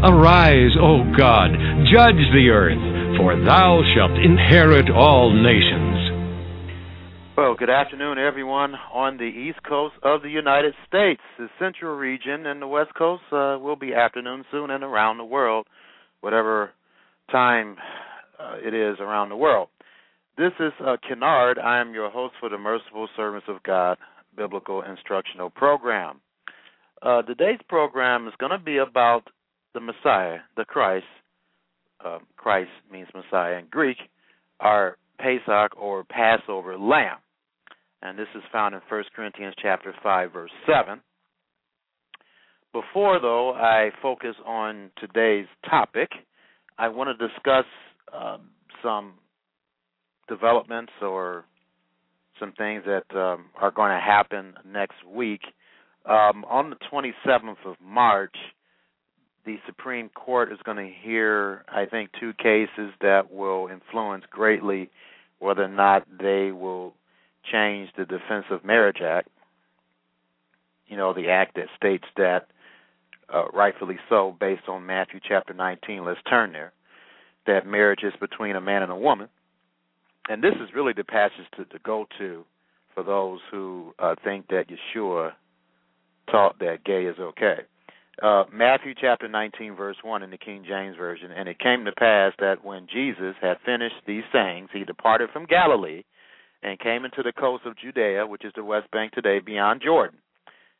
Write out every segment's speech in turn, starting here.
Arise, O God, judge the earth, for thou shalt inherit all nations. Well, good afternoon, everyone on the east coast of the United States. The central region and the west coast uh, will be afternoon soon, and around the world, whatever time uh, it is around the world. This is uh, Kennard. I am your host for the Merciful Servants of God Biblical Instructional Program. Uh, today's program is going to be about the Messiah, the Christ, uh, Christ means Messiah in Greek, our Pesach or Passover lamb. And this is found in 1 Corinthians chapter 5 verse 7. Before though I focus on today's topic, I want to discuss um, some developments or some things that um, are going to happen next week. Um, on the 27th of March, the Supreme Court is going to hear, I think, two cases that will influence greatly whether or not they will change the Defense of Marriage Act. You know, the act that states that, uh, rightfully so, based on Matthew chapter 19, let's turn there, that marriage is between a man and a woman. And this is really the passage to, to go to for those who uh, think that Yeshua taught that gay is okay uh, Matthew chapter 19, verse 1 in the King James Version. And it came to pass that when Jesus had finished these sayings, he departed from Galilee and came into the coast of Judea, which is the west bank today, beyond Jordan.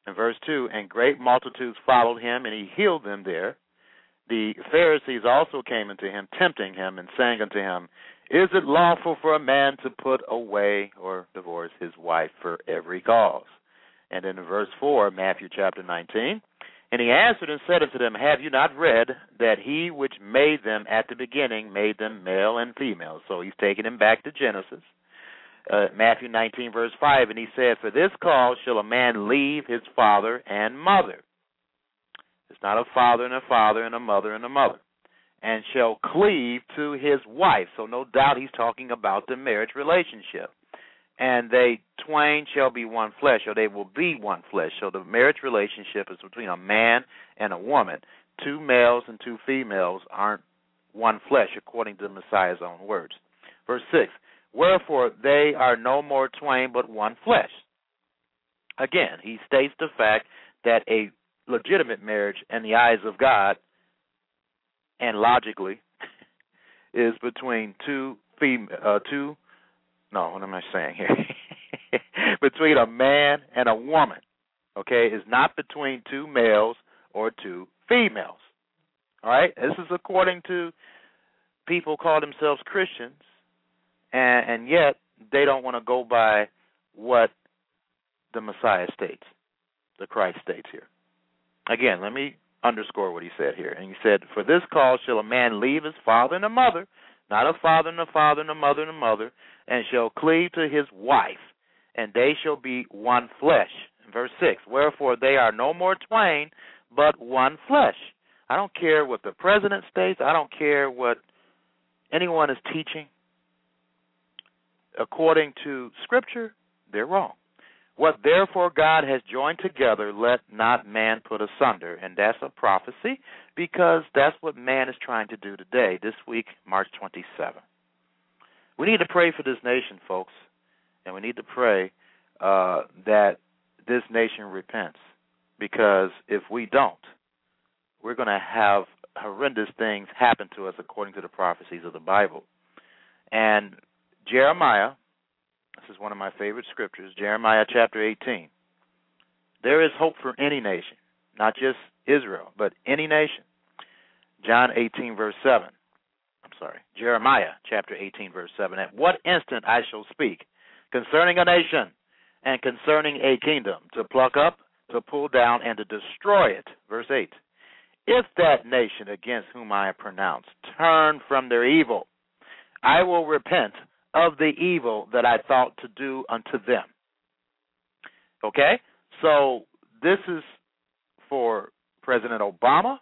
In verse 2, and great multitudes followed him, and he healed them there. The Pharisees also came unto him, tempting him, and saying unto him, Is it lawful for a man to put away or divorce his wife for every cause? And in verse 4, Matthew chapter 19, and he answered and said unto them, Have you not read that he which made them at the beginning made them male and female? So he's taking them back to Genesis. Uh, Matthew 19, verse 5, and he said, For this cause shall a man leave his father and mother. It's not a father and a father and a mother and a mother. And shall cleave to his wife. So no doubt he's talking about the marriage relationship and they twain shall be one flesh, or they will be one flesh. So the marriage relationship is between a man and a woman. Two males and two females aren't one flesh, according to the Messiah's own words. Verse 6 Wherefore they are no more twain, but one flesh. Again, he states the fact that a legitimate marriage in the eyes of God and logically is between two fem- uh, two no, what am I saying here? between a man and a woman. Okay, is not between two males or two females. All right, this is according to people call themselves Christians, and, and yet they don't want to go by what the Messiah states, the Christ states here. Again, let me underscore what he said here. And he said, For this cause shall a man leave his father and a mother, not a father and a father and a mother and a mother, and shall cleave to his wife, and they shall be one flesh. Verse 6 Wherefore they are no more twain, but one flesh. I don't care what the president states, I don't care what anyone is teaching. According to Scripture, they're wrong. What therefore God has joined together, let not man put asunder. And that's a prophecy because that's what man is trying to do today, this week, March 27th. We need to pray for this nation, folks, and we need to pray uh, that this nation repents. Because if we don't, we're going to have horrendous things happen to us according to the prophecies of the Bible. And Jeremiah, this is one of my favorite scriptures, Jeremiah chapter 18. There is hope for any nation, not just Israel, but any nation. John 18, verse 7. Sorry, Jeremiah chapter 18, verse 7. At what instant I shall speak concerning a nation and concerning a kingdom, to pluck up, to pull down, and to destroy it. Verse 8. If that nation against whom I have pronounced turn from their evil, I will repent of the evil that I thought to do unto them. Okay? So this is for President Obama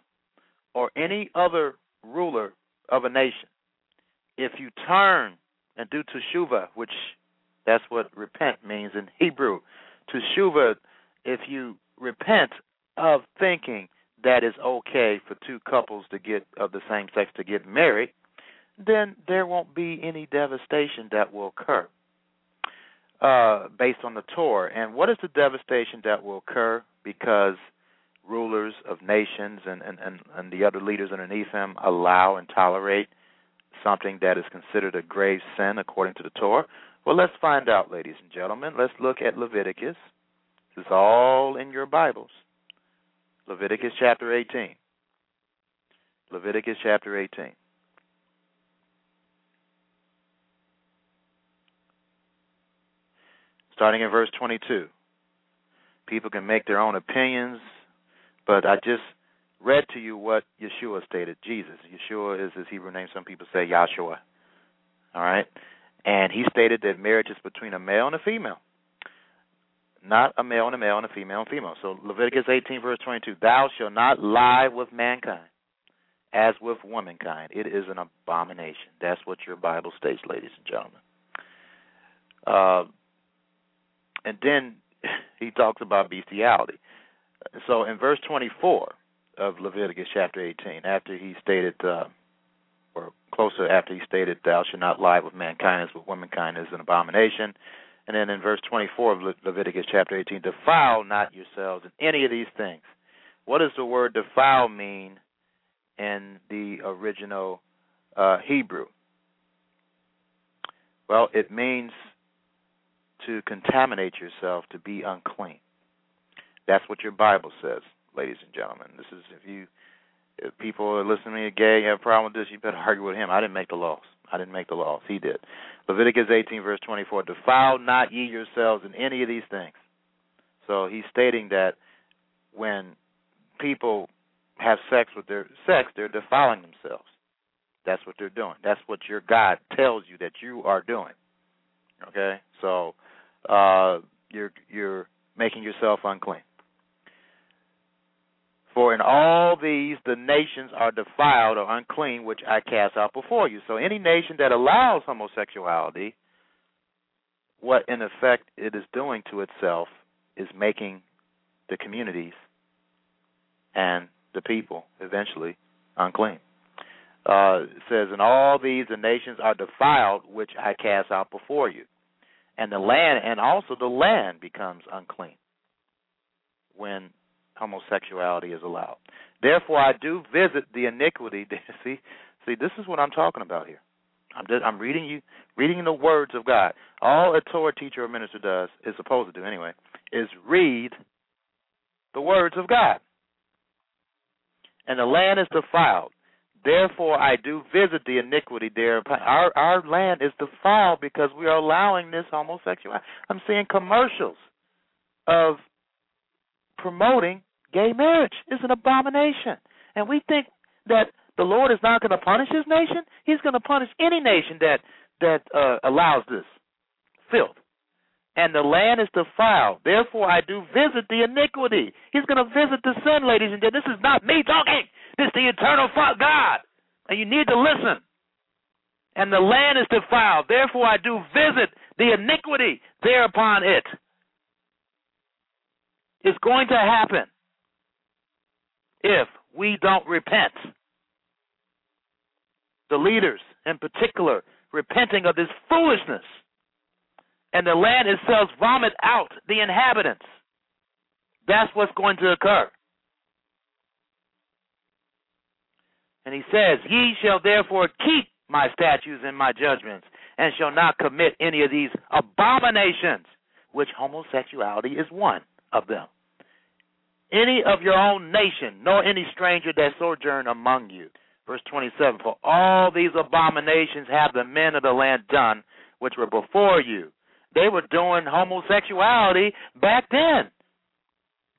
or any other ruler of a nation. If you turn and do teshuvah, which that's what repent means in Hebrew, teshuvah, if you repent of thinking that it's okay for two couples to get of the same sex to get married, then there won't be any devastation that will occur uh, based on the Torah. And what is the devastation that will occur because rulers of nations and, and, and, and the other leaders underneath them allow and tolerate something that is considered a grave sin according to the Torah? Well, let's find out, ladies and gentlemen. Let's look at Leviticus. This is all in your Bibles. Leviticus chapter 18. Leviticus chapter 18. Starting in verse 22. People can make their own opinions, but I just read to you what Yeshua stated. Jesus. Yeshua is his Hebrew name. Some people say Yahshua. All right? And he stated that marriage is between a male and a female not a male and a male and a female and female. So Leviticus 18, verse 22 Thou shalt not lie with mankind as with womankind. It is an abomination. That's what your Bible states, ladies and gentlemen. Uh, and then he talks about bestiality. So in verse 24 of Leviticus chapter 18, after he stated, uh, or closer after he stated, Thou shalt not lie with mankind as with womankind is an abomination and then in verse 24 of Le- Leviticus chapter 18, defile not yourselves in any of these things. What does the word defile mean in the original uh, Hebrew? Well, it means to contaminate yourself, to be unclean. That's what your Bible says, ladies and gentlemen. This is if you if people are listening to me gay, have a problem with this, you better argue with him. I didn't make the laws. I didn't make the laws. He did. Leviticus 18, verse 24 Defile not ye yourselves in any of these things. So he's stating that when people have sex with their sex, they're defiling themselves. That's what they're doing. That's what your God tells you that you are doing. Okay? So uh, you're you're making yourself unclean. For in all these the nations are defiled or unclean, which I cast out before you. So any nation that allows homosexuality, what in effect it is doing to itself is making the communities and the people eventually unclean. Uh, it says, "In all these the nations are defiled, which I cast out before you, and the land, and also the land becomes unclean when homosexuality is allowed. Therefore, I do visit the iniquity. see, see, this is what I'm talking about here. I'm just, I'm reading you, reading the words of God. All a Torah teacher or minister does is supposed to do anyway is read the words of God. And the land is defiled. Therefore, I do visit the iniquity there. Our our land is defiled because we are allowing this homosexuality. I'm seeing commercials of promoting gay marriage is an abomination. And we think that the Lord is not going to punish his nation. He's going to punish any nation that that uh, allows this filth. And the land is defiled. Therefore, I do visit the iniquity. He's going to visit the sin, ladies and gentlemen. This is not me talking. This is the eternal God. And you need to listen. And the land is defiled. Therefore, I do visit the iniquity thereupon it. It's going to happen if we don't repent. The leaders, in particular, repenting of this foolishness, and the land itself vomit out the inhabitants. That's what's going to occur. And he says, Ye shall therefore keep my statutes and my judgments, and shall not commit any of these abominations, which homosexuality is one of them. Any of your own nation, nor any stranger that sojourn among you. Verse 27 For all these abominations have the men of the land done, which were before you. They were doing homosexuality back then.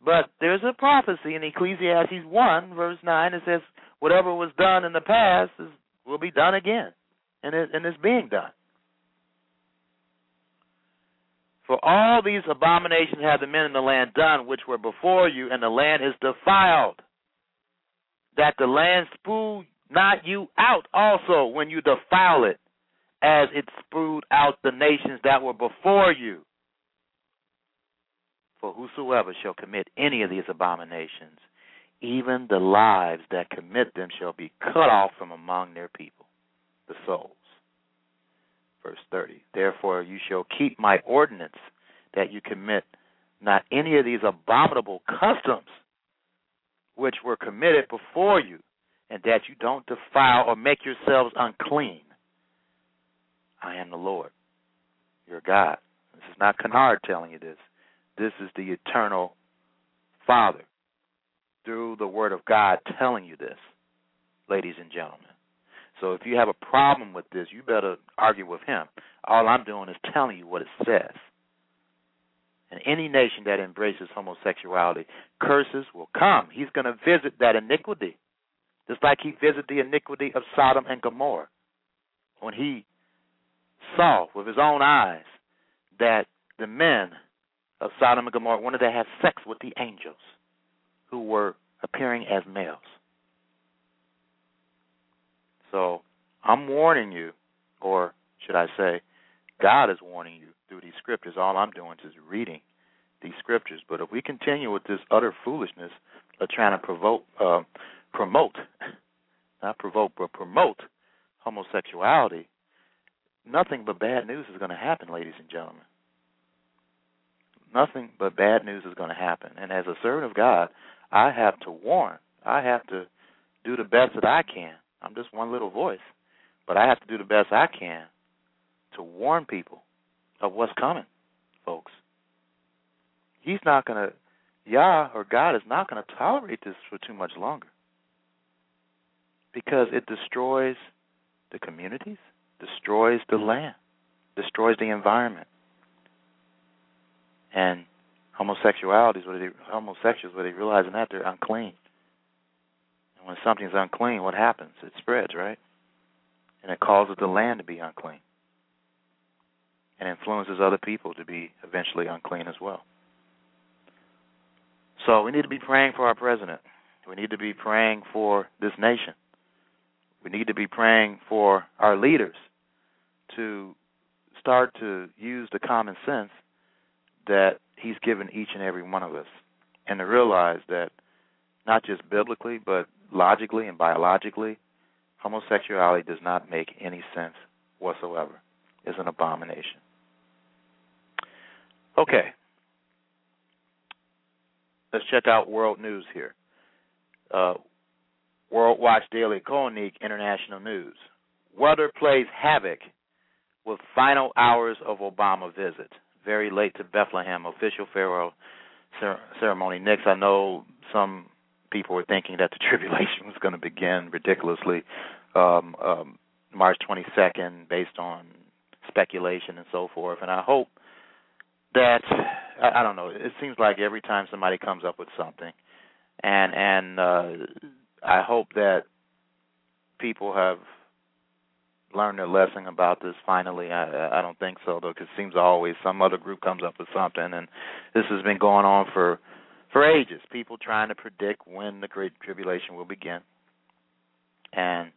But there's a prophecy in Ecclesiastes 1, verse 9, it says, Whatever was done in the past is, will be done again, and, it, and it's being done. For all these abominations have the men in the land done, which were before you, and the land is defiled. That the land spew not you out also when you defile it, as it spewed out the nations that were before you. For whosoever shall commit any of these abominations, even the lives that commit them shall be cut off from among their people, the souls. Verse 30 Therefore you shall keep my ordinance that you commit not any of these abominable customs which were committed before you, and that you don't defile or make yourselves unclean. I am the Lord, your God. This is not Kennard telling you this. This is the eternal Father through the Word of God telling you this, ladies and gentlemen. So if you have a problem with this, you better argue with him. All I'm doing is telling you what it says. And any nation that embraces homosexuality, curses will come. He's going to visit that iniquity, just like he visited the iniquity of Sodom and Gomorrah when he saw with his own eyes that the men of Sodom and Gomorrah wanted to have sex with the angels who were appearing as males. So I'm warning you, or should I say, God is warning you through these scriptures. All I'm doing is reading these scriptures. But if we continue with this utter foolishness of trying to provoke, uh, promote, not provoke, but promote homosexuality, nothing but bad news is going to happen, ladies and gentlemen. Nothing but bad news is going to happen. And as a servant of God, I have to warn. I have to do the best that I can. I'm just one little voice, but I have to do the best I can to warn people of what's coming, folks. He's not going to, Yah or God is not going to tolerate this for too much longer because it destroys the communities, destroys the mm-hmm. land, destroys the environment. And homosexuality is what they, homosexuals, where they realizing that they're unclean. When something's unclean, what happens? It spreads, right? And it causes the land to be unclean and influences other people to be eventually unclean as well. So we need to be praying for our president. We need to be praying for this nation. We need to be praying for our leaders to start to use the common sense that he's given each and every one of us and to realize that not just biblically but logically and biologically homosexuality does not make any sense whatsoever. It's an abomination. Okay. Let's check out world news here. Uh, World Watch Daily Koenig International News. Weather plays havoc with final hours of Obama visit. Very late to Bethlehem. Official farewell ceremony. Next, I know some people were thinking that the tribulation was going to begin ridiculously um, um, March 22nd, based on speculation and so forth. And I hope that I, I don't know. It seems like every time somebody comes up with something, and and uh, I hope that people have learned their lesson about this finally. I I don't think so though, because it seems always some other group comes up with something, and this has been going on for for ages. People trying to predict when the great tribulation will begin, and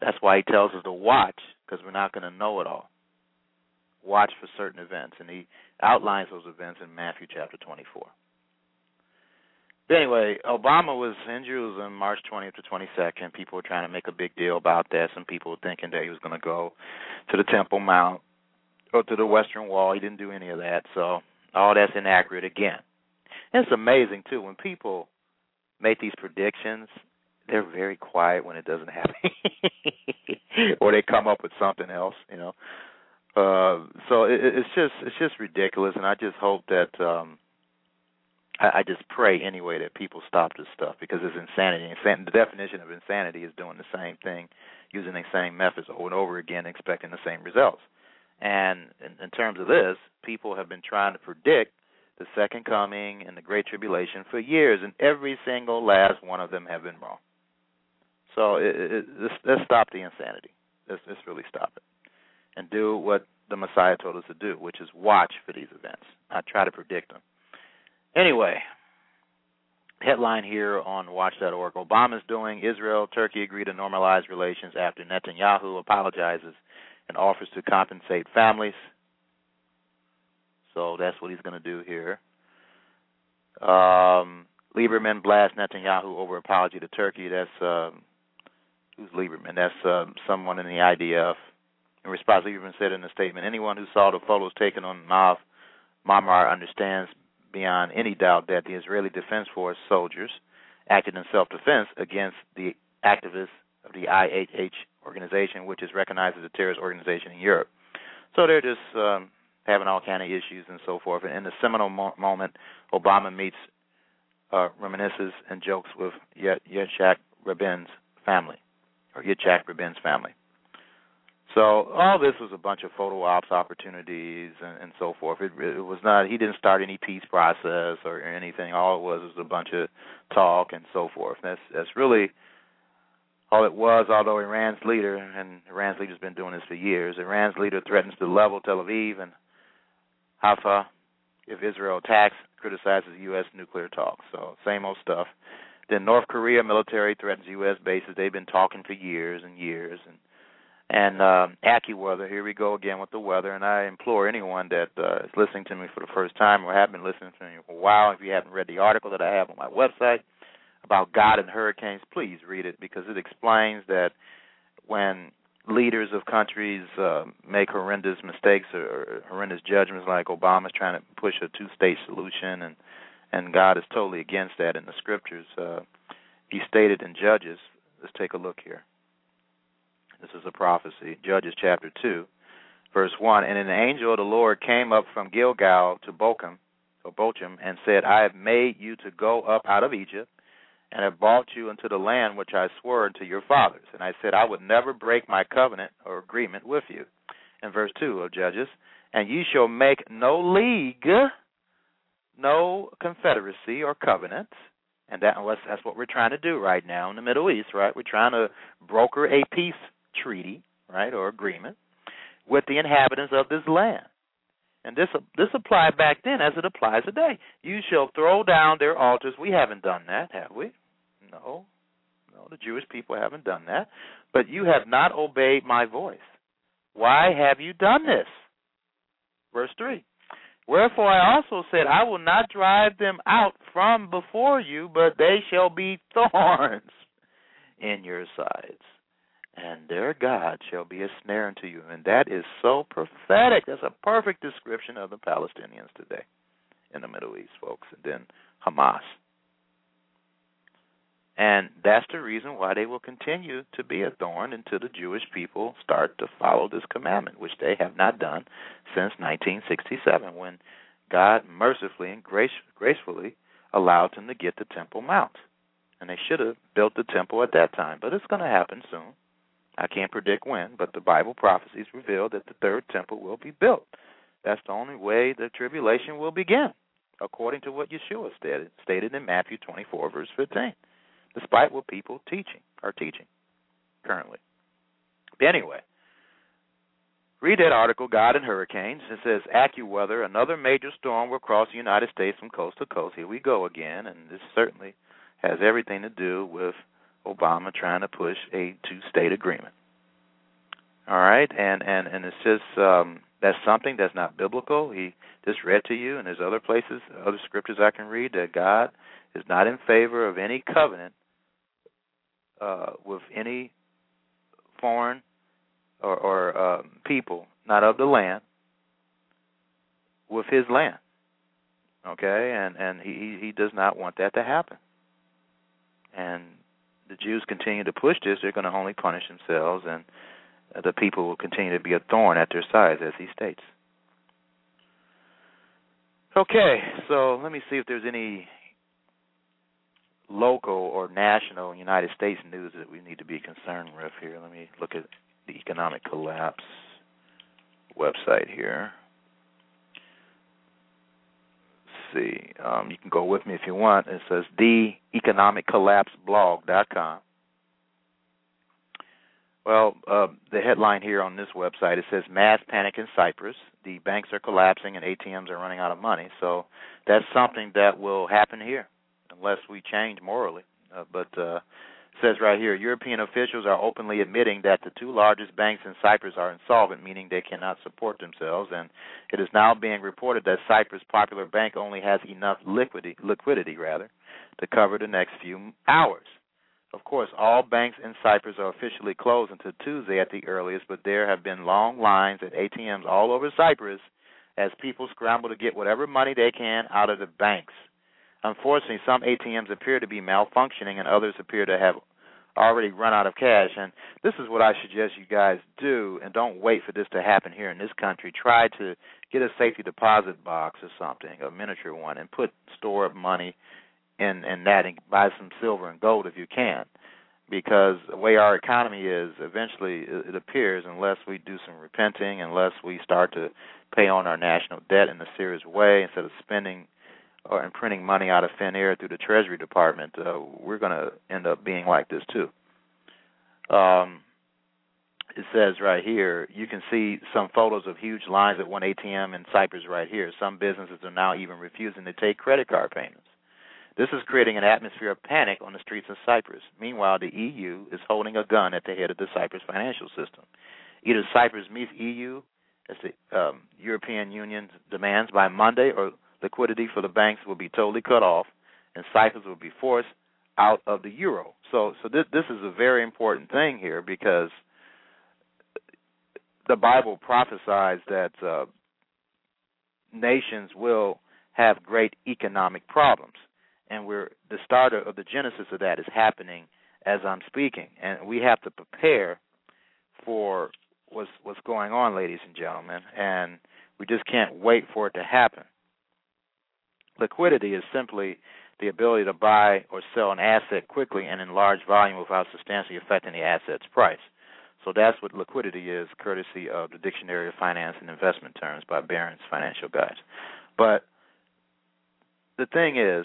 that's why he tells us to watch because we're not going to know it all watch for certain events, and he outlines those events in Matthew chapter 24. But anyway, Obama was in Jerusalem March 20th to 22nd. People were trying to make a big deal about that. Some people were thinking that he was going to go to the Temple Mount or to the Western Wall. He didn't do any of that, so all that's inaccurate again. It's amazing too when people make these predictions. they're very quiet when it doesn't happen, or they come up with something else, you know. Uh, so it, it's just it's just ridiculous, and I just hope that um, I, I just pray anyway that people stop this stuff because it's insanity. Insan- the definition of insanity is doing the same thing, using the same methods over and over again, expecting the same results. And in, in terms of this, people have been trying to predict the second coming and the great tribulation for years, and every single last one of them have been wrong. So it, it, let's, let's stop the insanity. Let's, let's really stop it, and do what the Messiah told us to do, which is watch for these events, not try to predict them. Anyway, headline here on Watch.org: Obama's doing Israel Turkey agree to normalize relations after Netanyahu apologizes and offers to compensate families. So that's what he's going to do here. Um, Lieberman blasts Netanyahu over apology to Turkey. That's um, who's Lieberman? That's um, someone in the IDF. In response, Lieberman said in a statement, "Anyone who saw the photos taken on Nav Mamar understands beyond any doubt that the Israeli Defense Force soldiers acted in self-defense against the activists of the IHH organization, which is recognized as a terrorist organization in Europe. So they're just um, having all kind of issues and so forth. And in the seminal mo- moment, Obama meets, uh, reminisces, and jokes with Yitzhak Rabin's family, or Yitzhak Rabin's family. So all this was a bunch of photo ops opportunities and, and so forth. It, it was not. He didn't start any peace process or anything. All it was was a bunch of talk and so forth. That's that's really all it was, although Iran's leader, and Iran's leader's been doing this for years, Iran's leader threatens to level Tel Aviv and Haifa if Israel attacks, criticizes U.S. nuclear talks. So same old stuff. Then North Korea military threatens U.S. bases. They've been talking for years and years. And and uh, AccuWeather, here we go again with the weather. And I implore anyone that uh, is listening to me for the first time or have been listening to me for a while, if you haven't read the article that I have on my website, about God and hurricanes, please read it because it explains that when leaders of countries uh, make horrendous mistakes or, or horrendous judgments, like Obama's trying to push a two-state solution, and and God is totally against that in the scriptures. Uh, he stated in Judges. Let's take a look here. This is a prophecy, Judges chapter two, verse one. And an angel of the Lord came up from Gilgal to Bochum, or Bochum, and said, I have made you to go up out of Egypt and have brought you into the land which I swore unto your fathers. And I said, I would never break my covenant or agreement with you. In verse 2 of Judges, and ye shall make no league, no confederacy or covenant. And that, that's what we're trying to do right now in the Middle East, right? We're trying to broker a peace treaty, right, or agreement with the inhabitants of this land. And this this applied back then as it applies today. You shall throw down their altars. We haven't done that, have we? No. No, the Jewish people haven't done that. But you have not obeyed my voice. Why have you done this? Verse 3. Wherefore I also said, I will not drive them out from before you, but they shall be thorns in your sides and their God shall be a snare unto you. And that is so prophetic. That's a perfect description of the Palestinians today in the Middle East, folks, and then Hamas. And that's the reason why they will continue to be a thorn until the Jewish people start to follow this commandment, which they have not done since 1967, when God mercifully and grace, gracefully allowed them to get the Temple Mount. And they should have built the temple at that time, but it's going to happen soon. I can't predict when, but the Bible prophecies reveal that the third temple will be built. That's the only way the tribulation will begin, according to what Yeshua stated, stated in Matthew 24, verse 15, despite what people teaching are teaching currently. But anyway, read that article, God and Hurricanes. It says AccuWeather, another major storm will cross the United States from coast to coast. Here we go again, and this certainly has everything to do with Obama trying to push a two-state agreement. All right, and and and it's just um, that's something that's not biblical. He just read to you, and there's other places, other scriptures I can read that God is not in favor of any covenant uh, with any foreign or, or um, people not of the land with His land. Okay, and and he he does not want that to happen. And the Jews continue to push this, they're going to only punish themselves, and the people will continue to be a thorn at their sides, as he states. Okay, so let me see if there's any local or national United States news that we need to be concerned with here. Let me look at the economic collapse website here. Let's see. Um, you can go with me if you want. It says theeconomiccollapseblog.com. Well, uh, the headline here on this website it says mass panic in Cyprus. The banks are collapsing and ATMs are running out of money. So that's something that will happen here unless we change morally. Uh, but uh, says right here, European officials are openly admitting that the two largest banks in Cyprus are insolvent, meaning they cannot support themselves, and it is now being reported that Cyprus Popular Bank only has enough liquidity, liquidity rather, to cover the next few hours. Of course, all banks in Cyprus are officially closed until Tuesday at the earliest, but there have been long lines at ATMs all over Cyprus as people scramble to get whatever money they can out of the banks. Unfortunately, some ATMs appear to be malfunctioning and others appear to have already run out of cash. And this is what I suggest you guys do, and don't wait for this to happen here in this country. Try to get a safety deposit box or something, a miniature one, and put store of money in in that, and buy some silver and gold if you can. Because the way our economy is, eventually it appears, unless we do some repenting, unless we start to pay on our national debt in a serious way instead of spending or and printing money out of thin air through the Treasury Department, uh, we're going to end up being like this too. Um, it says right here, you can see some photos of huge lines at one ATM in Cyprus right here. Some businesses are now even refusing to take credit card payments. This is creating an atmosphere of panic on the streets of Cyprus. Meanwhile, the EU is holding a gun at the head of the Cyprus financial system. Either Cyprus meets EU, as the um, European Union demands, by Monday, or liquidity for the banks will be totally cut off, and Cyprus will be forced out of the euro. So, so this this is a very important thing here because the Bible prophesies that uh, nations will have great economic problems, and we're the starter of the genesis of that is happening as I'm speaking, and we have to prepare for what's what's going on, ladies and gentlemen, and we just can't wait for it to happen. Liquidity is simply the ability to buy or sell an asset quickly and in large volume without substantially affecting the asset's price. So that's what liquidity is, courtesy of the Dictionary of Finance and Investment Terms by Barron's Financial Guides. But the thing is,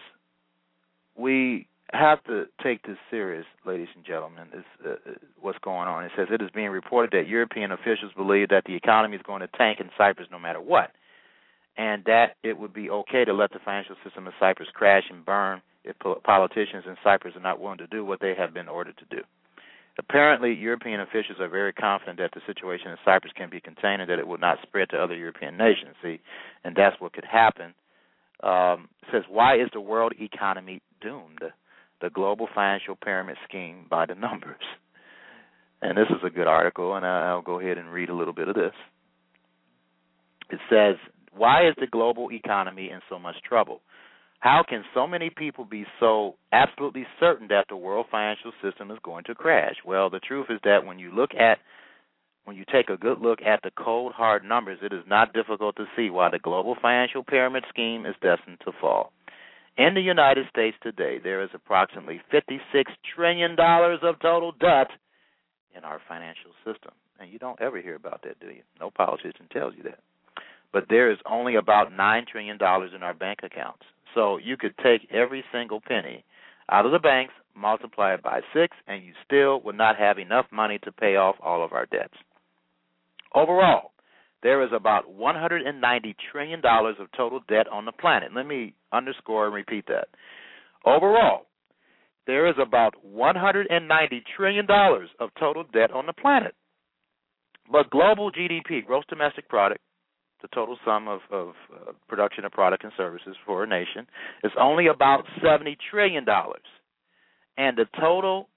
we have to take this serious, ladies and gentlemen. Is uh, uh, what's going on? It says it is being reported that European officials believe that the economy is going to tank in Cyprus no matter what and that it would be okay to let the financial system of Cyprus crash and burn if politicians in Cyprus are not willing to do what they have been ordered to do. Apparently, European officials are very confident that the situation in Cyprus can be contained and that it will not spread to other European nations. See, and that's what could happen. Um, says, why is the world economy doomed? The global financial pyramid scheme by the numbers. And this is a good article, and I'll go ahead and read a little bit of this. It says why is the global economy in so much trouble? How can so many people be so absolutely certain that the world financial system is going to crash? Well, the truth is that when you look at when you take a good look at the cold hard numbers, it is not difficult to see why the global financial pyramid scheme is destined to fall. In the United States today, there is approximately $56 trillion of total debt in our financial system. And you don't ever hear about that, do you? No politician tells you that but there is only about nine trillion dollars in our bank accounts. So you could take every single penny out of the banks, multiply it by six, and you still would not have enough money to pay off all of our debts. Overall, there is about 190 trillion dollars of total debt on the planet. Let me underscore and repeat that. Overall, there is about 190 trillion dollars of total debt on the planet. But global GDP, gross domestic product, the total sum of, of uh, production of product and services for a nation is only about seventy trillion dollars, and the total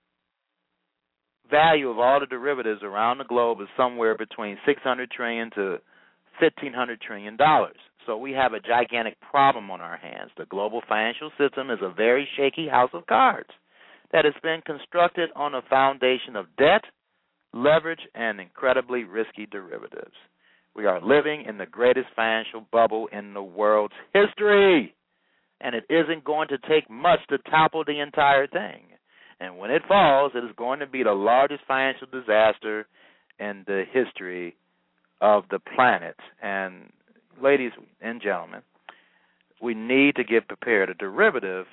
value of all the derivatives around the globe is somewhere between six hundred trillion to fifteen hundred trillion dollars. So we have a gigantic problem on our hands. The global financial system is a very shaky house of cards. that has been constructed on a foundation of debt, leverage, and incredibly risky derivatives. We are living in the greatest financial bubble in the world's history, and it isn't going to take much to topple the entire thing. And when it falls, it is going to be the largest financial disaster in the history of the planet. And, ladies and gentlemen, we need to get prepared. A derivative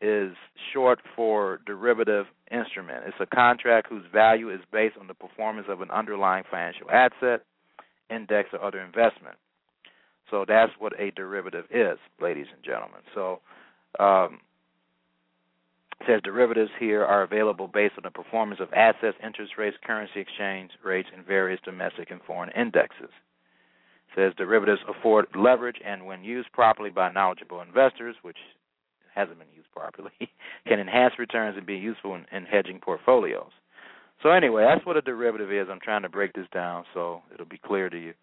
is short for derivative instrument. It's a contract whose value is based on the performance of an underlying financial asset, index, or other investment. So that's what a derivative is, ladies and gentlemen. So um, says derivatives here are available based on the performance of assets, interest rates, currency exchange rates, and various domestic and foreign indexes. Says derivatives afford leverage and when used properly by knowledgeable investors, which hasn't been used properly, can enhance returns and be useful in, in hedging portfolios. So anyway, that's what a derivative is. I'm trying to break this down so it'll be clear to you.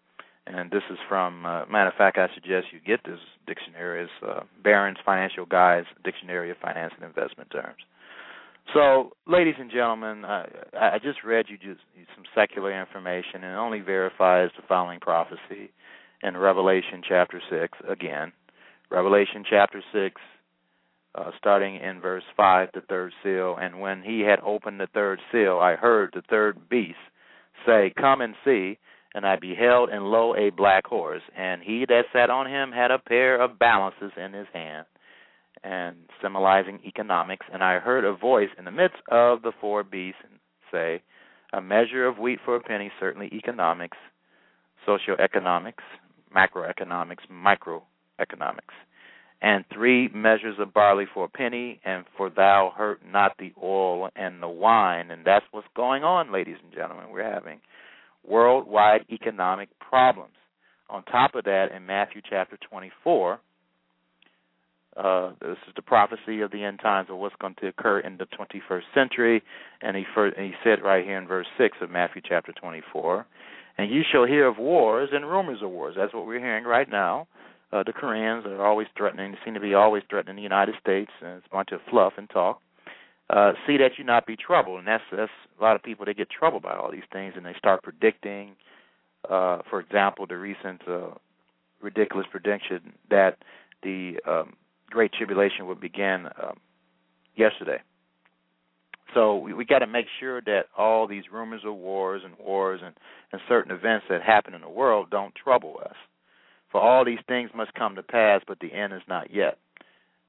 And this is from, uh, matter of fact, I suggest you get this dictionary. It's uh, Barron's Financial Guides Dictionary of Finance and Investment Terms. So, ladies and gentlemen, I, I just read you just some secular information, and it only verifies the following prophecy in Revelation chapter six. Again, Revelation chapter six, uh, starting in verse five, the third seal. And when he had opened the third seal, I heard the third beast say, "Come and see." And I beheld, and lo, a black horse, and he that sat on him had a pair of balances in his hand, and symbolizing economics. And I heard a voice in the midst of the four beasts say, A measure of wheat for a penny, certainly economics, socioeconomics, macroeconomics, microeconomics, and three measures of barley for a penny, and for thou hurt not the oil and the wine. And that's what's going on, ladies and gentlemen. We're having worldwide economic problems. On top of that, in Matthew chapter 24, uh, this is the prophecy of the end times of what's going to occur in the 21st century, and he, first, and he said right here in verse 6 of Matthew chapter 24, and you shall hear of wars and rumors of wars. That's what we're hearing right now. Uh, the Koreans are always threatening, seem to be always threatening the United States, and it's a bunch of fluff and talk uh, see that you not be troubled, and that's that's a lot of people they get troubled by all these things, and they start predicting. Uh, for example, the recent uh, ridiculous prediction that the um, Great Tribulation would begin um, yesterday. So we, we got to make sure that all these rumors of wars and wars and, and certain events that happen in the world don't trouble us. For all these things must come to pass, but the end is not yet.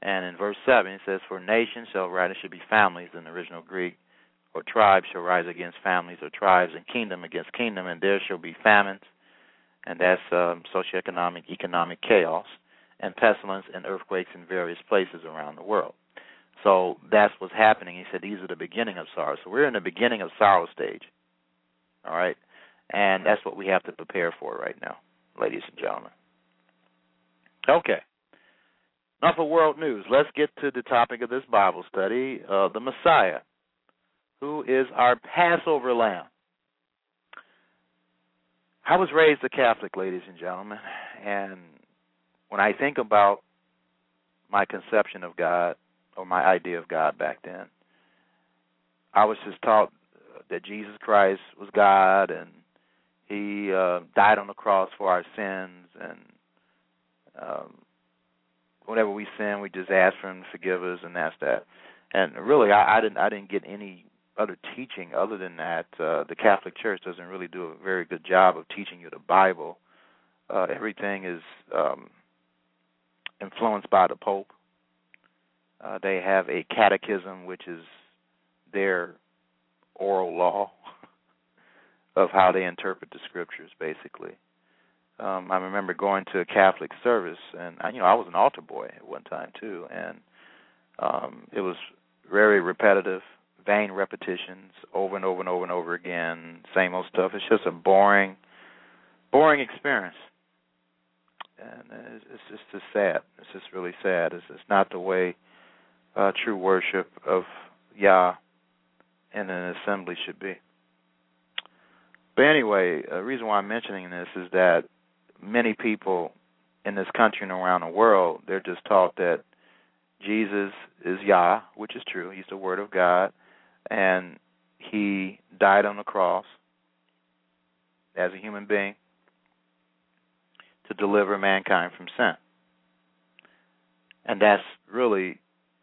And in verse 7, it says, For nations shall rise, it should be families in the original Greek, or tribes shall rise against families, or tribes and kingdom against kingdom, and there shall be famines, and that's um, socioeconomic, economic chaos, and pestilence and earthquakes in various places around the world. So that's what's happening. He said these are the beginning of sorrow. So we're in the beginning of sorrow stage. All right? And that's what we have to prepare for right now, ladies and gentlemen. Okay. Enough of world news. Let's get to the topic of this Bible study uh, the Messiah, who is our Passover lamb. I was raised a Catholic, ladies and gentlemen, and when I think about my conception of God or my idea of God back then, I was just taught that Jesus Christ was God and He uh, died on the cross for our sins and um, whenever we sin, we just ask for Him to forgive us, and that's that. And really, I, I didn't I didn't get any other teaching other than that. Uh, the Catholic Church doesn't really do a very good job of teaching you the Bible. Uh, everything is um, influenced by the Pope. Uh, they have a catechism, which is their oral law of how they interpret the scriptures, basically um, I remember going to a Catholic service, and I, you know I was an altar boy at one time too, and um, it was very repetitive, vain repetitions over and over and over and over again, same old stuff. It's just a boring, boring experience, and it's, just sad. It's just really sad. It's, it's not the way uh, true worship of Yah in an assembly should be. But anyway, the reason why I'm mentioning this is that many people in this country and around the world, they're just taught that Jesus is Yah, which is true. He's the Word of God, and he died on the cross as a human being to deliver mankind from sin. And that's really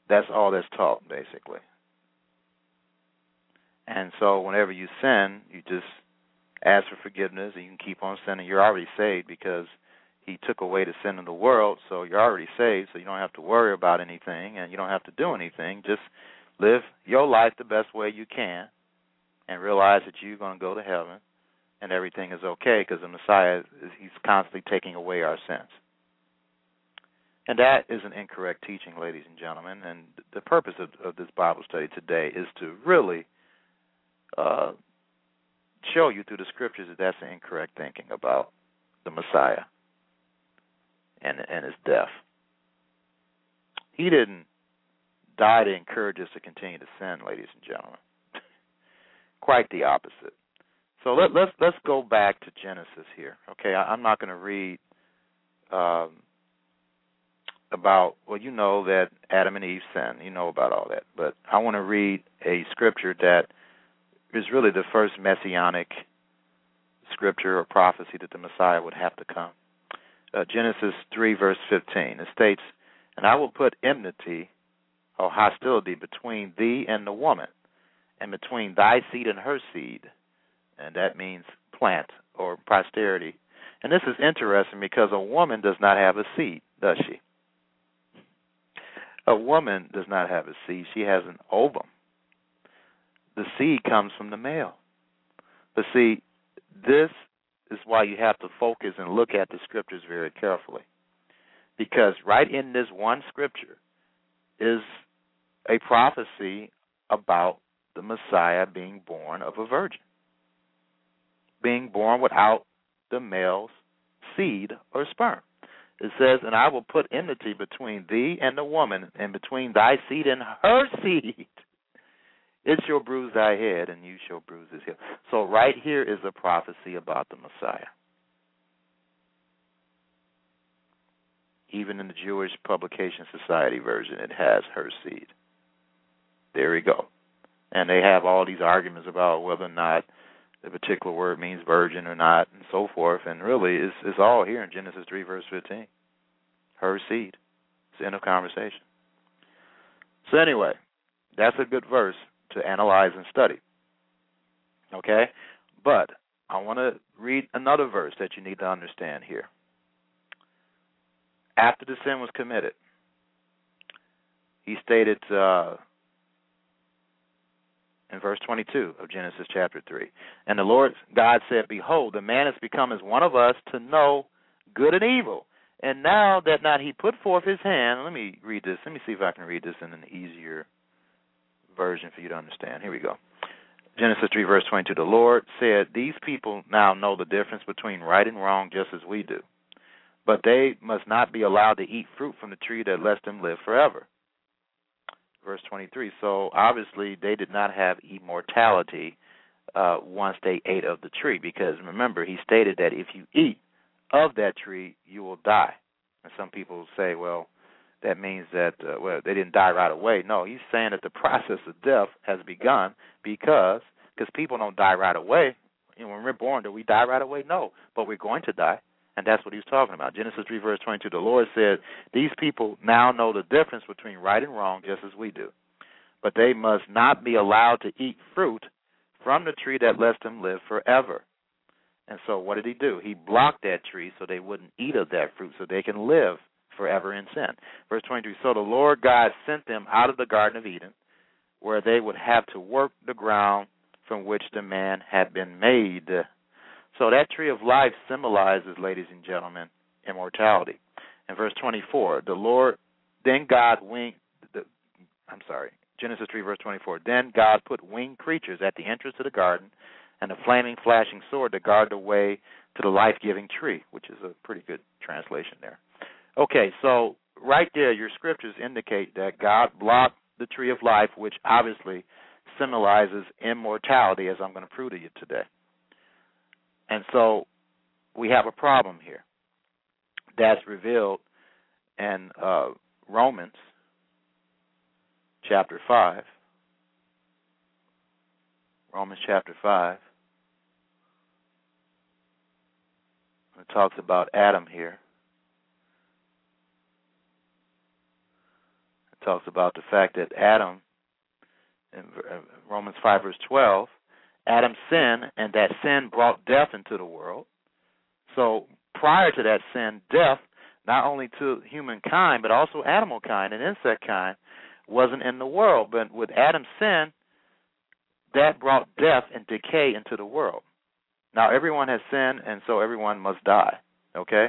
that's all that's taught basically. And so whenever you sin, you just ask for forgiveness and you can keep on sinning. You're already saved because he took away the sin of the world, so you're already saved, so you don't have to worry about anything and you don't have to do anything. Just live your life the best way you can and realize that you're going to go to heaven and everything is okay because the Messiah is he's constantly taking away our sins. And that is an incorrect teaching, ladies and gentlemen. And the purpose of, of this Bible study today is to really uh, show you through the scriptures that that's an incorrect thinking about the Messiah and and his death. He didn't die to encourage us to continue to sin, ladies and gentlemen. Quite the opposite. So let, let's let's go back to Genesis here. Okay, I, am not going to read um, about well, you know that Adam and Eve sinned. You know about all that, but I want to read a scripture that is really the first messianic scripture or prophecy that the Messiah would have to come. Uh, Genesis 3, verse 15. It states, And I will put enmity or hostility between thee and the woman, and between thy seed and her seed. And that means plant or posterity. And this is interesting because a woman does not have a seed, does she? A woman does not have a seed. She has an ovum the seed comes from the male. But see, this is why you have to focus and look at the scriptures very carefully. Because right in this one scripture is a prophecy about the Messiah being born of a virgin, being born without the male's seed or sperm. It says, And I will put enmity between thee and the woman, and between thy seed and her seed. It shall bruise thy head, and you shall bruise his heel. So, right here is a prophecy about the Messiah. Even in the Jewish Publication Society version, it has her seed. There we go. And they have all these arguments about whether or not the particular word means virgin or not, and so forth. And really, it's, it's all here in Genesis 3, verse 15. Her seed. It's the end of conversation. So, anyway, that's a good verse to analyze and study. Okay? But I want to read another verse that you need to understand here. After the sin was committed, he stated uh, in verse 22 of Genesis chapter 3 And the Lord God said, Behold, the man has become as one of us to know good and evil. And now that not he put forth his hand, let me read this. Let me see if I can read this in an easier version for you to understand. Here we go. Genesis 3, verse 22. The Lord said, These people now know the difference between right and wrong just as we do. But they must not be allowed to eat fruit from the tree that lets them live forever. Verse 23. So obviously, they did not have immortality uh, once they ate of the tree, because remember, he stated that if you eat of that tree, you will die. And some people say, well, that means that uh, well they didn't die right away. No, he's saying that the process of death has begun because because people don't die right away. You know, when we're born, do we die right away? No, but we're going to die, and that's what he's talking about. Genesis three verse twenty two. The Lord said, "These people now know the difference between right and wrong, just as we do, but they must not be allowed to eat fruit from the tree that lets them live forever." And so, what did he do? He blocked that tree so they wouldn't eat of that fruit, so they can live forever in sin. Verse 23 So the Lord God sent them out of the Garden of Eden, where they would have to work the ground from which the man had been made. So that tree of life symbolizes, ladies and gentlemen, immortality. In verse 24, the Lord, then God winged, the, I'm sorry, Genesis 3, verse 24. Then God put winged creatures at the entrance of the garden and a flaming, flashing sword to guard the way to the life giving tree, which is a pretty good translation there. Okay, so right there, your scriptures indicate that God blocked the tree of life, which obviously symbolizes immortality, as I'm going to prove to you today. And so we have a problem here that's revealed in uh, Romans chapter 5. Romans chapter 5. It talks about Adam here. Talks about the fact that Adam, in uh, Romans 5, verse 12, Adam sinned, and that sin brought death into the world. So prior to that sin, death, not only to humankind, but also animal kind and insect kind, wasn't in the world. But with Adam's sin, that brought death and decay into the world. Now everyone has sinned, and so everyone must die. Okay,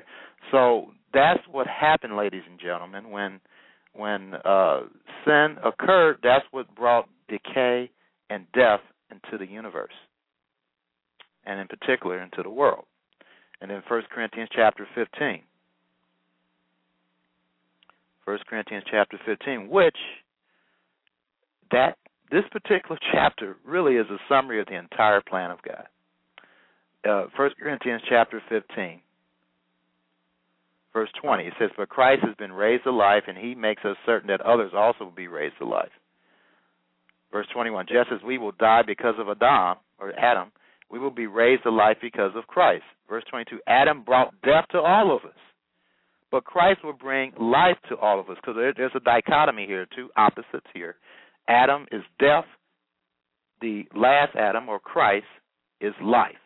so that's what happened, ladies and gentlemen, when when uh, sin occurred. That's what brought decay and death into the universe, and in particular into the world. And in First Corinthians chapter 15. 1 Corinthians chapter 15, which that this particular chapter really is a summary of the entire plan of God. Uh, 1 Corinthians chapter 15, verse 20, it says, "For Christ has been raised to life, and he makes us certain that others also will be raised to life." Verse 21, just as we will die because of Adam, or Adam, we will be raised to life because of Christ. Verse 22, Adam brought death to all of us, but Christ will bring life to all of us, because there, there's a dichotomy here, two opposites here. Adam is death, the last Adam, or Christ, is life.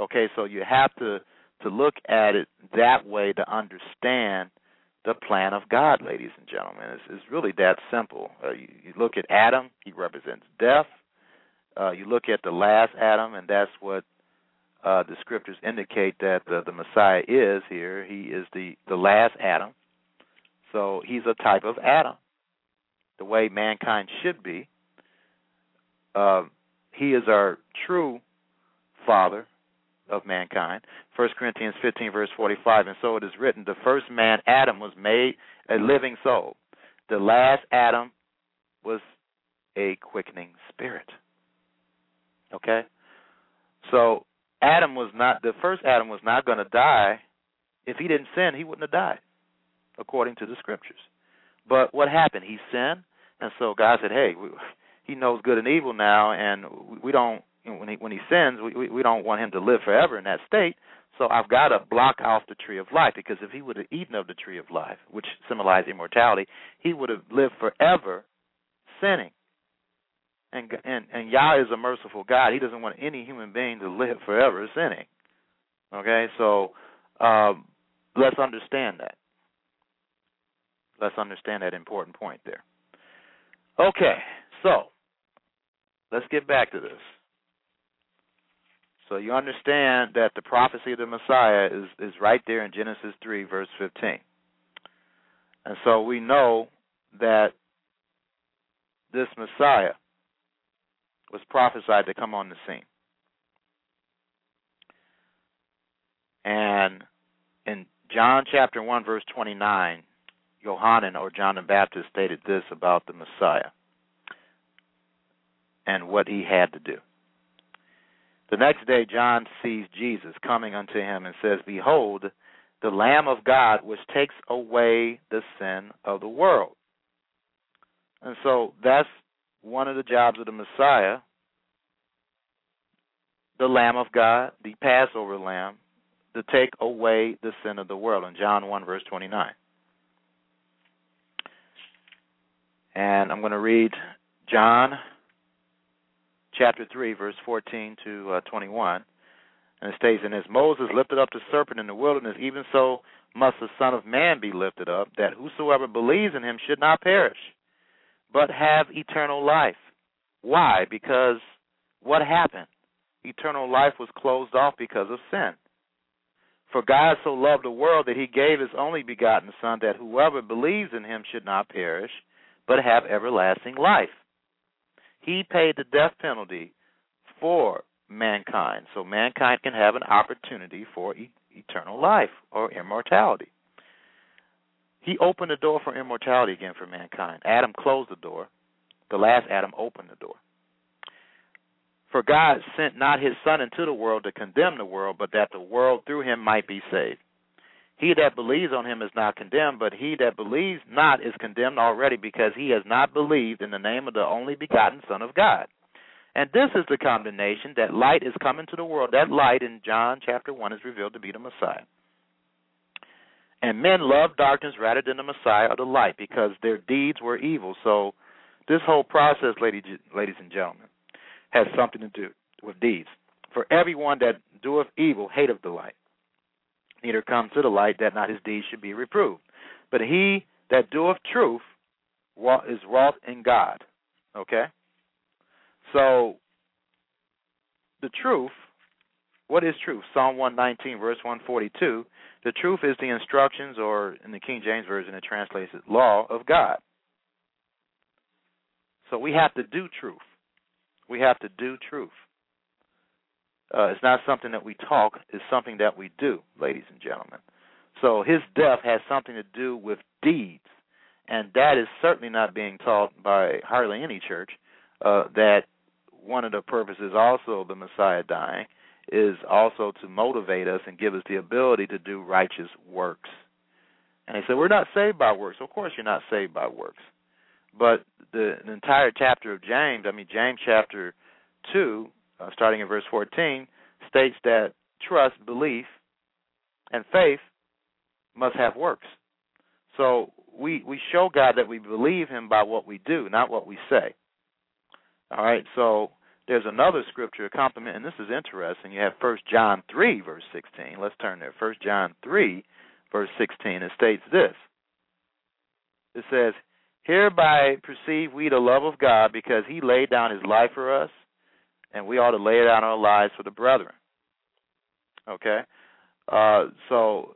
Okay, so you have to to look at it that way to understand the plan of God, ladies and gentlemen. It's, it's really that simple. Uh, you, you look at Adam; he represents death. Uh, you look at the last Adam, and that's what uh, the scriptures indicate that the, the Messiah is here. He is the the last Adam, so he's a type of Adam, the way mankind should be. Uh, he is our true Father, of mankind. First Corinthians 15, verse 45. And so it is written the first man, Adam, was made a living soul. The last Adam was a quickening spirit. Okay? So Adam was not, the first Adam was not going to die. If he didn't sin, he wouldn't have died, according to the scriptures. But what happened? He sinned, and so God said, hey, we, he knows good and evil now, and we don't when he when he sins, we we don't want him to live forever in that state. So I've got to block off the tree of life because if he would have eaten of the tree of life, which symbolized immortality, he would have lived forever sinning. And and and Yah is a merciful God. He doesn't want any human being to live forever sinning. Okay, so um, let's understand that. Let's understand that important point there. Okay, so let's get back to this. So you understand that the prophecy of the Messiah is, is right there in Genesis 3, verse 15. And so we know that this Messiah was prophesied to come on the scene. And in John chapter 1, verse 29, Yohanan or John the Baptist stated this about the Messiah and what he had to do. The next day, John sees Jesus coming unto him and says, Behold, the Lamb of God, which takes away the sin of the world. And so that's one of the jobs of the Messiah, the Lamb of God, the Passover Lamb, to take away the sin of the world in John 1, verse 29. And I'm going to read John chapter 3, verse 14 to uh, 21. And it states, And as Moses lifted up the serpent in the wilderness, even so must the Son of Man be lifted up, that whosoever believes in him should not perish, but have eternal life. Why? Because what happened? Eternal life was closed off because of sin. For God so loved the world that he gave his only begotten Son, that whoever believes in him should not perish, but have everlasting life. He paid the death penalty for mankind, so mankind can have an opportunity for e- eternal life or immortality. He opened the door for immortality again for mankind. Adam closed the door. The last Adam opened the door. For God sent not his Son into the world to condemn the world, but that the world through him might be saved. He that believes on him is not condemned, but he that believes not is condemned already because he has not believed in the name of the only begotten Son of God. And this is the condemnation that light is coming to the world. That light in John chapter 1 is revealed to be the Messiah. And men love darkness rather than the Messiah or the light because their deeds were evil. So this whole process, ladies, ladies and gentlemen, has something to do with deeds. For everyone that doeth evil hateth the light, neither come to the light that not his deeds should be reproved. But he that doeth truth is wrought in God. Okay? So, the truth, what is truth? Psalm 119, verse 142. The truth is the instructions, or in the King James Version, it translates it law of God. So we have to do truth. We have to do truth. Uh, it's not something that we talk, it's something that we do, ladies and gentlemen. So his death has something to do with deeds. And that is certainly not being taught by hardly any church. Uh, that one of the purposes also of the Messiah dying is also to motivate us and give us the ability to do righteous works. And they say, We're not saved by works. Of course, you're not saved by works. But the, the entire chapter of James, I mean, James chapter 2, uh, starting in verse 14, states that trust, belief, and faith must have works. So we we show God that we believe Him by what we do, not what we say. All right. So there's another scripture complement, and this is interesting. You have First John three verse sixteen. Let's turn there. First John three verse sixteen. It states this. It says, "Hereby perceive we the love of God, because He laid down His life for us, and we ought to lay down our lives for the brethren. Okay, uh, so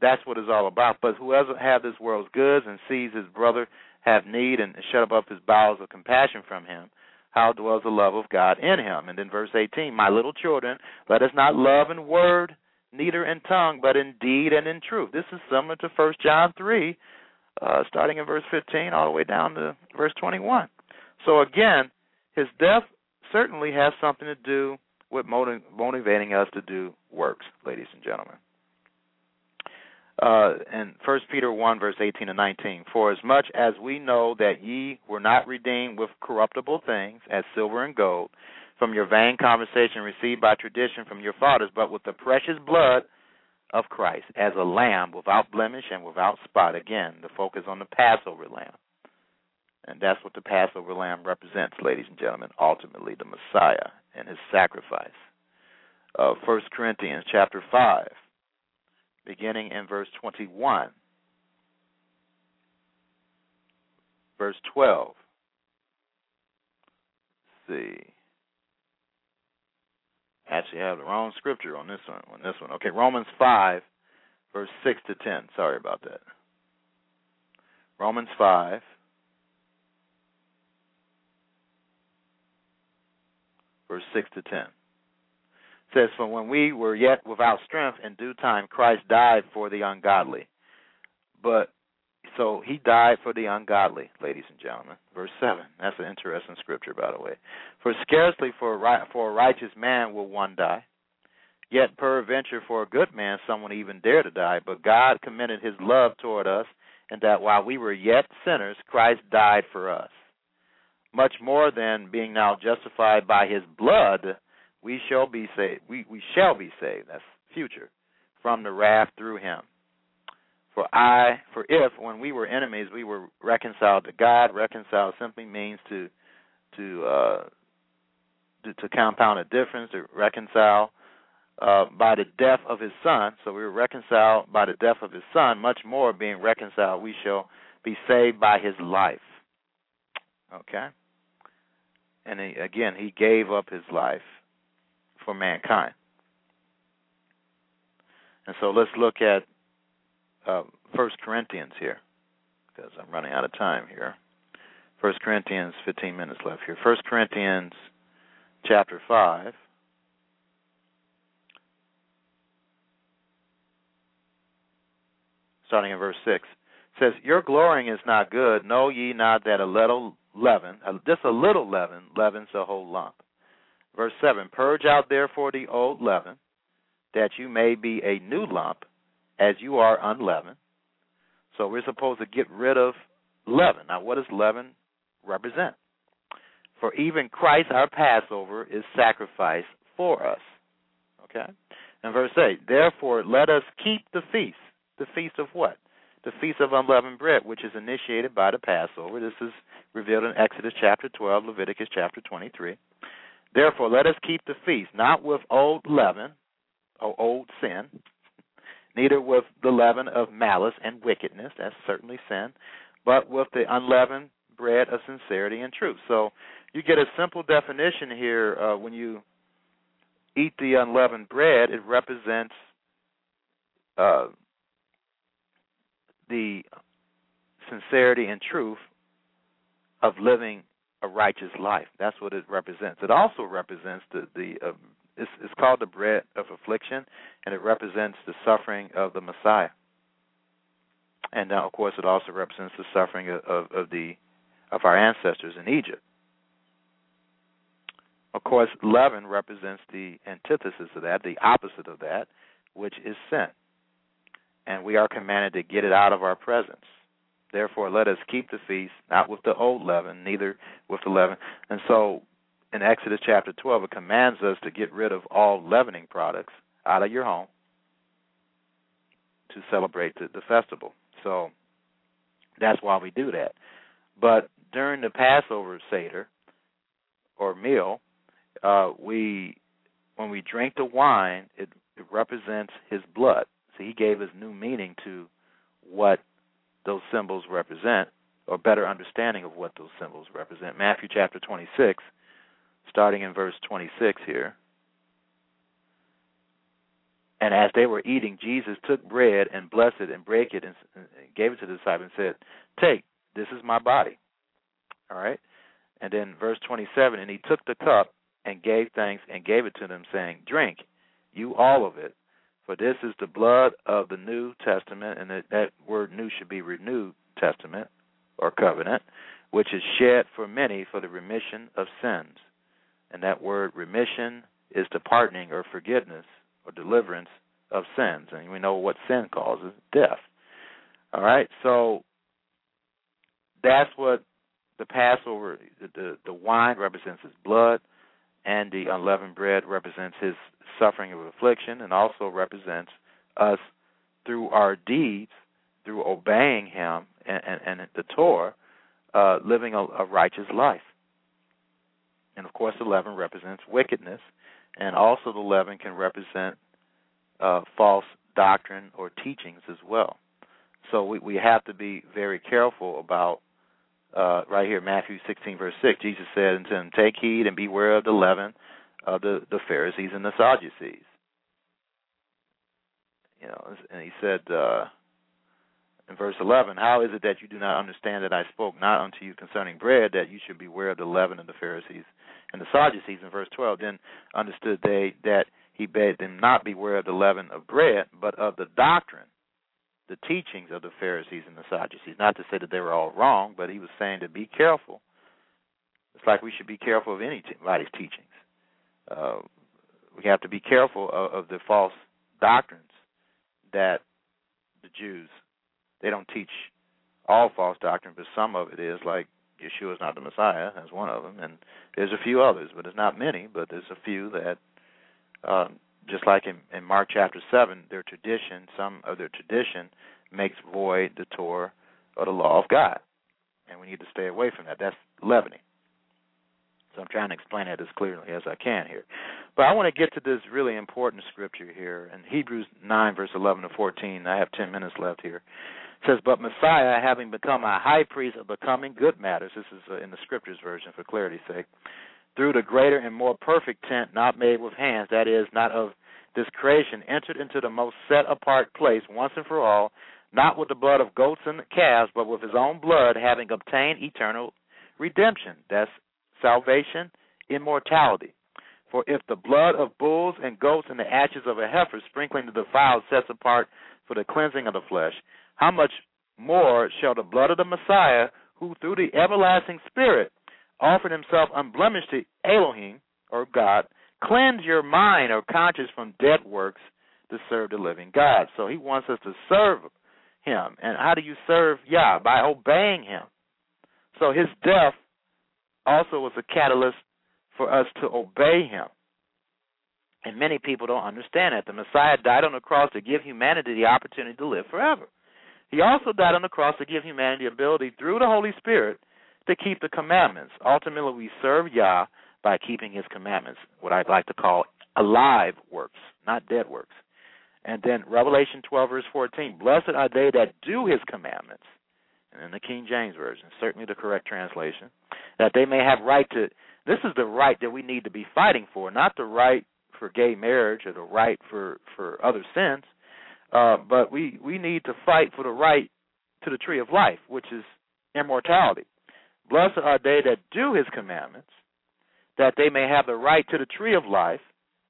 that's what it's all about. But whoever have this world's goods and sees his brother have need and shut up his bowels of compassion from him, how dwells the love of God in him? And then verse 18, my little children, let us not love in word, neither in tongue, but in deed and in truth. This is similar to First John 3, uh, starting in verse 15 all the way down to verse 21. So again, his death certainly has something to do with motiv- motivating us to do works, ladies and gentlemen. Uh, and First Peter one verse eighteen and nineteen. For as much as we know that ye were not redeemed with corruptible things, as silver and gold, from your vain conversation received by tradition from your fathers, but with the precious blood of Christ, as a lamb without blemish and without spot. Again, the focus on the Passover lamb. And that's what the Passover lamb represents, ladies and gentlemen, ultimately the Messiah and his sacrifice. Uh, 1 Corinthians chapter 5, beginning in verse 21. Verse 12. Let's see. Actually, I have the wrong scripture on this one. On this one, okay. Romans five, verse six to ten. Sorry about that. Romans five, verse 6 to 10. It says, For when we were yet without strength, in due time Christ died for the ungodly. But, so he died for the ungodly, ladies and gentlemen. Verse 7. That's an interesting scripture, by the way. For scarcely for a, for a righteous man will one die. Yet peradventure for a good man someone even dare to die. But God commended his love toward us, and that while we were yet sinners, Christ died for us much more than being now justified by his blood, we shall be saved. We, we shall be saved. That's future from the wrath through him. For I, for if when we were enemies we were reconciled to God, reconciled simply means to to uh, to, to compound a difference, to reconcile uh, by the death of his son. So we were reconciled by the death of his son. Much more, being reconciled, we shall be saved by his life. Okay and he, again he gave up his life for mankind. And so let's look at uh, First Corinthians here, because I'm running out of time here. First Corinthians, 15 minutes left here. First Corinthians, chapter five. Starting in verse 6, says, Your glorying is not good. Know ye not that a little leaven, just a little leaven, leavens a whole lump. Verse 7 Purge out therefore the old leaven, that you may be a new lump, as you are unleavened. So we're supposed to get rid of leaven. Now, what does leaven represent? For even Christ, our Passover, is sacrificed for us. Okay? And verse 8, therefore let us keep the feast. The feast of what? The feast of unleavened bread, which is initiated by the Passover. This is revealed in Exodus chapter 12, Leviticus chapter 23. Therefore, let us keep the feast, not with old leaven or old sin, neither with the leaven of malice and wickedness, that's certainly sin, but with the unleavened bread of sincerity and truth. So you get a simple definition here uh, when you eat the unleavened bread, it represents uh, the sincerity and truth of living a righteous life. That's what it represents. It also represents the the uh, it's, it's called the bread of affliction, and it represents the suffering of the Messiah. And now, of course, it also represents the suffering of, of, of the of our ancestors in Egypt. Of course, leaven represents the antithesis of that, the opposite of that, which is sin. And we are commanded to get it out of our presence. Therefore, let us keep the feast, not with the old leaven, neither with the leaven. And so, in Exodus chapter 12, it commands us to get rid of all leavening products out of your home to celebrate the, the festival. So, that's why we do that. But during the Passover Seder or meal, uh, we when we drink the wine, it, it represents His blood. So He gave us new meaning to what those symbols represent, or better understanding of what those symbols represent. Matthew chapter 26, starting in verse 26 here. And as they were eating, Jesus took bread and blessed it and brake it and gave it to the disciples and said, Take, this is my body. All right? And then verse 27, and he took the cup and gave thanks and gave it to them, saying, Drink, you all of it, for this is the blood of the New Testament, and that, word new should be renewed testament or covenant, which is shed for many for the remission of sins. And that word remission is the pardoning or forgiveness or deliverance of sins. And we know what sin causes death. All right, so that's what the Passover, the, the, the wine represents his blood and the unleavened bread represents his suffering of affliction and also represents us through our deeds, through obeying him and, and, and the Torah, uh, living a, a righteous life. And of course, the leaven represents wickedness, and also the leaven can represent uh, false doctrine or teachings as well. So we, we have to be very careful about uh, right here, Matthew 16, verse 6, Jesus said unto him, Take heed and beware of the leaven of the, the Pharisees and the Sadducees. You know, and he said uh, in verse 11, How is it that you do not understand that I spoke not unto you concerning bread, that you should beware of the leaven of the Pharisees and the Sadducees? In verse 12, then understood they that he bade them not beware of the leaven of bread, but of the doctrine the teachings of the Pharisees and the Sadducees. Not to say that they were all wrong, but he was saying to be careful. It's like we should be careful of anybody's teachings. Uh, we have to be careful of, of the false doctrines that the Jews they don't teach all false doctrine, but some of it is like Yeshua is not the Messiah. That's one of them, and there's a few others, but there's not many. But there's a few that um, just like in, in Mark chapter seven, their tradition, some of their tradition, makes void the Torah or the law of God, and we need to stay away from that. That's leavening. So I'm trying to explain it as clearly as I can here. But I want to get to this really important scripture here in Hebrews 9, verse 11 to 14. I have 10 minutes left here. It says, But Messiah, having become a high priest of becoming good matters, this is uh, in the scriptures version for clarity's sake, through the greater and more perfect tent not made with hands, that is, not of this creation, entered into the most set apart place once and for all, not with the blood of goats and calves, but with his own blood, having obtained eternal redemption. That's salvation, immortality. For if the blood of bulls and goats and the ashes of a heifer sprinkling the defiled sets apart for the cleansing of the flesh, how much more shall the blood of the Messiah, who through the everlasting Spirit offered himself unblemished to Elohim, or God, cleanse your mind or conscience from dead works to serve the living God. So he wants us to serve him. And how do you serve Yah? By obeying him. So his death also was a catalyst for us to obey him. And many people don't understand that. The Messiah died on the cross to give humanity the opportunity to live forever. He also died on the cross to give humanity the ability through the Holy Spirit to keep the commandments. Ultimately, we serve Yah by keeping his commandments, what I'd like to call alive works, not dead works. And then Revelation 12, verse 14 Blessed are they that do his commandments. And in the King James Version, certainly the correct translation, that they may have right to. This is the right that we need to be fighting for, not the right for gay marriage or the right for for other sins, uh, but we we need to fight for the right to the tree of life, which is immortality. Blessed are they that do his commandments, that they may have the right to the tree of life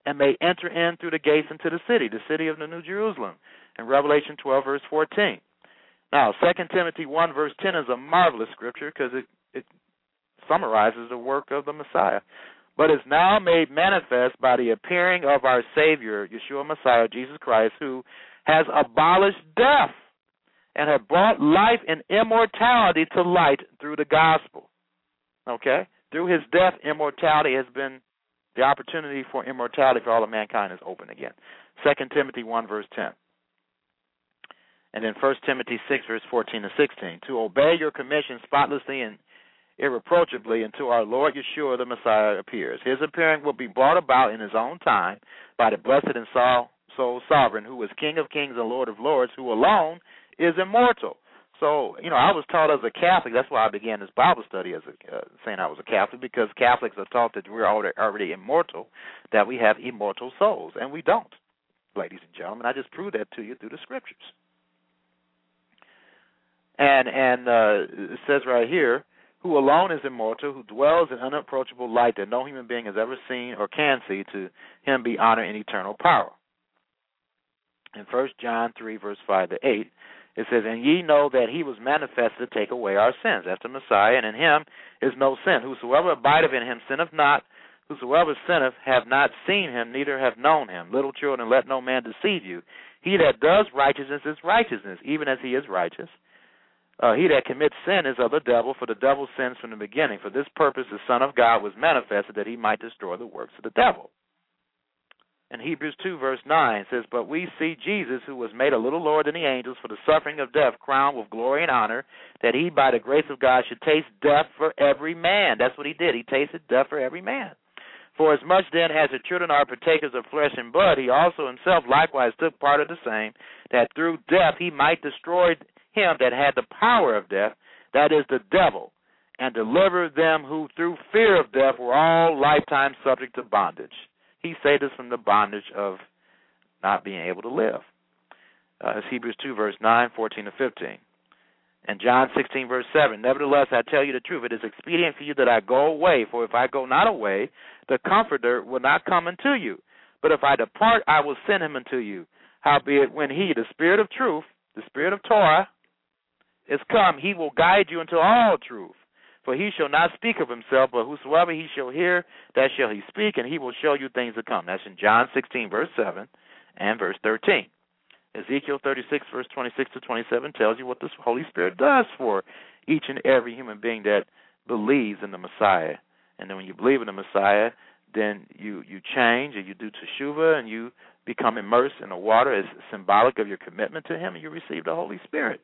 and may enter in through the gates into the city, the city of the New Jerusalem, in Revelation 12, verse 14. Now, 2 Timothy 1, verse 10 is a marvelous scripture because it, it summarizes the work of the Messiah. But is now made manifest by the appearing of our Savior, Yeshua Messiah, Jesus Christ, who has abolished death and have brought life and immortality to light through the gospel. Okay? Through his death, immortality has been the opportunity for immortality for all of mankind is open again. Second Timothy one verse ten. And then First Timothy six verse fourteen to sixteen. To obey your commission spotlessly and irreproachably until our Lord Yeshua the Messiah appears. His appearing will be brought about in his own time by the blessed and sole sovereign, who is King of kings and Lord of lords, who alone is immortal. So, you know, I was taught as a Catholic. That's why I began this Bible study as a, uh, saying I was a Catholic because Catholics are taught that we're already, already immortal, that we have immortal souls, and we don't, ladies and gentlemen. I just proved that to you through the scriptures. And and uh, it says right here, who alone is immortal, who dwells in unapproachable light that no human being has ever seen or can see, to him be honor and eternal power. In First John three verse five to eight it says, And ye know that he was manifested to take away our sins. That's the Messiah, and in him is no sin. Whosoever abideth in him sinneth not. Whosoever sinneth have not seen him, neither have known him. Little children, let no man deceive you. He that does righteousness is righteousness, even as he is righteous. Uh, he that commits sin is of the devil, for the devil sins from the beginning. For this purpose the Son of God was manifested, that he might destroy the works of the devil. In Hebrews 2, verse 9, says, But we see Jesus, who was made a little lower than the angels for the suffering of death, crowned with glory and honor, that he, by the grace of God, should taste death for every man. That's what he did. He tasted death for every man. For as much then as the children are partakers of flesh and blood, he also himself likewise took part of the same, that through death he might destroy him that had the power of death, that is, the devil, and deliver them who through fear of death were all lifetime subject to bondage. He saved us from the bondage of not being able to live. Uh, Hebrews 2, verse 9, 14 to 15. And John 16, verse 7. Nevertheless, I tell you the truth. It is expedient for you that I go away, for if I go not away, the Comforter will not come unto you. But if I depart, I will send him unto you. Howbeit, when he, the Spirit of truth, the Spirit of Torah, is come, he will guide you into all truth. For he shall not speak of himself, but whosoever he shall hear, that shall he speak, and he will show you things to come. That's in John 16, verse 7 and verse 13. Ezekiel 36, verse 26 to 27 tells you what the Holy Spirit does for each and every human being that believes in the Messiah. And then when you believe in the Messiah, then you you change and you do teshuva and you become immersed in the water as symbolic of your commitment to Him, and you receive the Holy Spirit.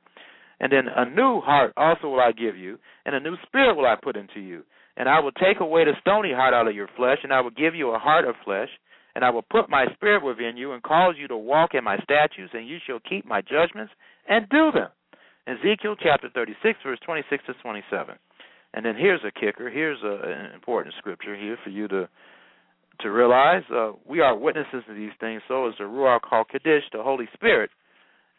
And then a new heart also will I give you, and a new spirit will I put into you. And I will take away the stony heart out of your flesh, and I will give you a heart of flesh. And I will put my spirit within you, and cause you to walk in my statutes, and you shall keep my judgments and do them. Ezekiel chapter 36, verse 26 to 27. And then here's a kicker. Here's a, an important scripture here for you to to realize. Uh, we are witnesses to these things. So is the Ruach HaKodesh, the Holy Spirit.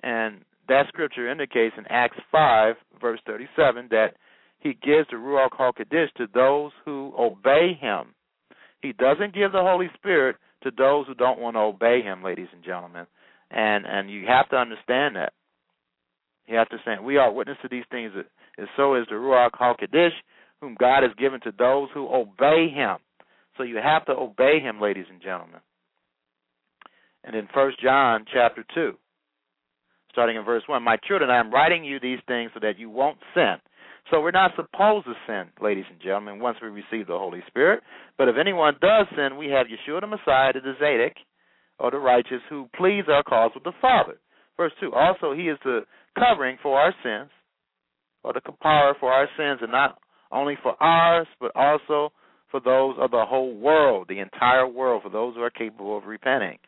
And that scripture indicates in Acts 5, verse 37, that he gives the Ruach HaKodesh to those who obey him. He doesn't give the Holy Spirit to those who don't want to obey him, ladies and gentlemen. And and you have to understand that. You have to understand we are witness to these things, and so is the Ruach HaKodesh, whom God has given to those who obey him. So you have to obey him, ladies and gentlemen. And in First John chapter 2, starting in verse 1, My children, I am writing you these things so that you won't sin. So we're not supposed to sin, ladies and gentlemen, once we receive the Holy Spirit. But if anyone does sin, we have Yeshua the Messiah, the Tzaddik, or the righteous, who pleads our cause with the Father. Verse 2, also he is the covering for our sins, or the kapara for our sins, and not only for ours, but also for those of the whole world, the entire world, for those who are capable of repenting.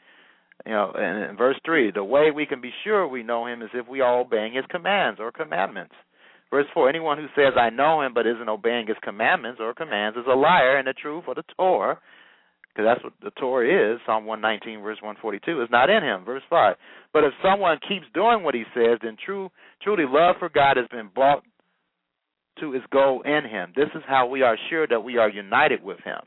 You know, and in verse three, the way we can be sure we know him is if we are obeying his commands or commandments. Verse four, anyone who says I know him but isn't obeying his commandments or commands is a liar, and the truth or the Torah, because that's what the Torah is, Psalm 119, verse 142, is not in him. Verse 5. But if someone keeps doing what he says, then true, truly love for God has been brought to its goal in him. This is how we are sure that we are united with him.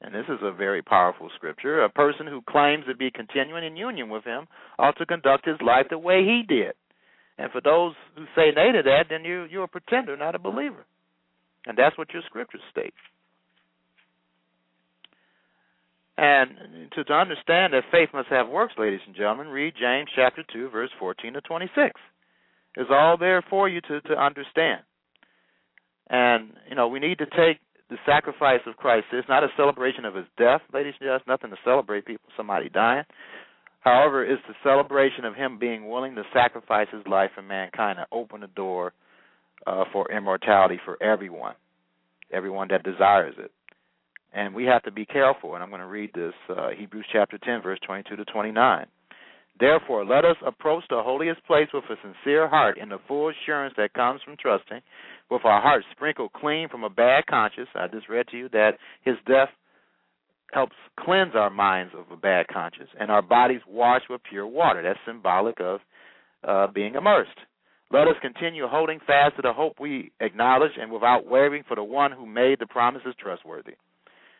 And this is a very powerful scripture. A person who claims to be continuing in union with him ought to conduct his life the way he did. And for those who say nay to that, then you you're a pretender, not a believer. And that's what your scriptures state. And to, to understand that faith must have works, ladies and gentlemen, read James chapter 2, verse 14 to 26. It's all there for you to, to understand. And, you know, we need to take the sacrifice of Christ. It's not a celebration of his death, ladies and gentlemen. Nothing to celebrate people, somebody dying. However, it's the celebration of him being willing to sacrifice his life for mankind and open the door uh, for immortality for everyone, everyone that desires it. And we have to be careful. And I'm going to read this uh, Hebrews chapter 10, verse 22 to 29. Therefore, let us approach the holiest place with a sincere heart in the full assurance that comes from trusting, with our hearts sprinkled clean from a bad conscience. I just read to you that his death helps cleanse our minds of a bad conscience, and our bodies washed with pure water. That's symbolic of uh, being immersed. Let us continue holding fast to the hope we acknowledge, and without wavering, for the one who made the promises trustworthy.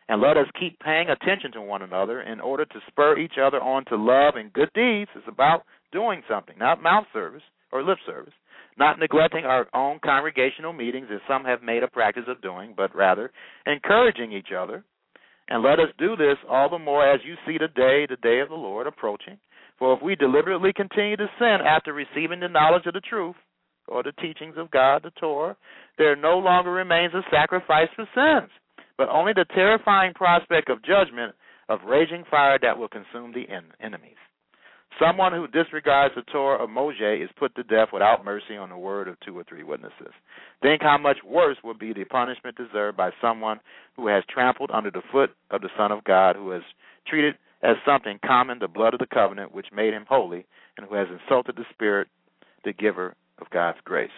And let us keep paying attention to one another in order to spur each other on to love and good deeds. It's about doing something, not mouth service or lip service, not neglecting our own congregational meetings as some have made a practice of doing, but rather encouraging each other. And let us do this all the more as you see the day, the day of the Lord, approaching. For if we deliberately continue to sin after receiving the knowledge of the truth, or the teachings of God, the Torah, there no longer remains a sacrifice for sins but only the terrifying prospect of judgment of raging fire that will consume the en- enemies. Someone who disregards the Torah of Moshe is put to death without mercy on the word of two or three witnesses. Think how much worse will be the punishment deserved by someone who has trampled under the foot of the Son of God, who has treated as something common the blood of the covenant which made him holy, and who has insulted the Spirit, the giver of God's grace.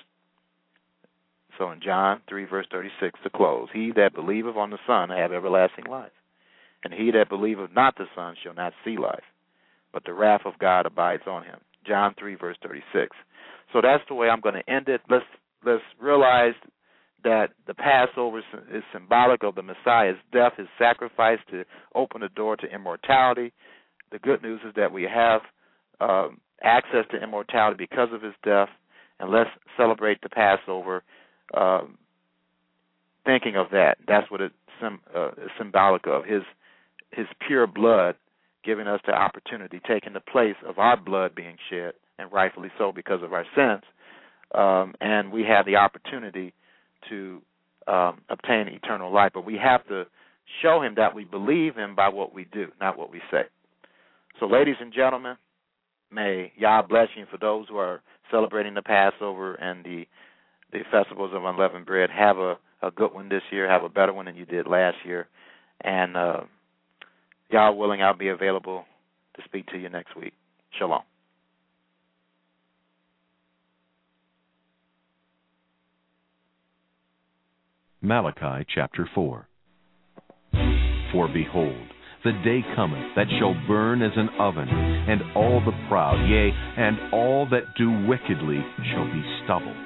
So in John 3, verse 36, to close, He that believeth on the Son have everlasting life, and he that believeth not the Son shall not see life, but the wrath of God abides on him. John 3, verse 36. So that's the way I'm going to end it. Let's let's realize that the Passover is symbolic of the Messiah's death, his sacrifice to open the door to immortality. The good news is that we have um, access to immortality because of his death, and let's celebrate the Passover uh, thinking of that. That's what it's sim- uh, symbolic of his his pure blood giving us the opportunity, taking the place of our blood being shed, and rightfully so because of our sins. Um, and we have the opportunity to um, obtain eternal life. But we have to show him that we believe him by what we do, not what we say. So, ladies and gentlemen, may Yah bless you for those who are celebrating the Passover and the the festivals of unleavened bread. Have a, a good one this year. Have a better one than you did last year. And uh, Yah willing, I'll be available to speak to you next week. Shalom. Malachi chapter 4. For behold, the day cometh that shall burn as an oven, and all the proud, yea, and all that do wickedly shall be stubble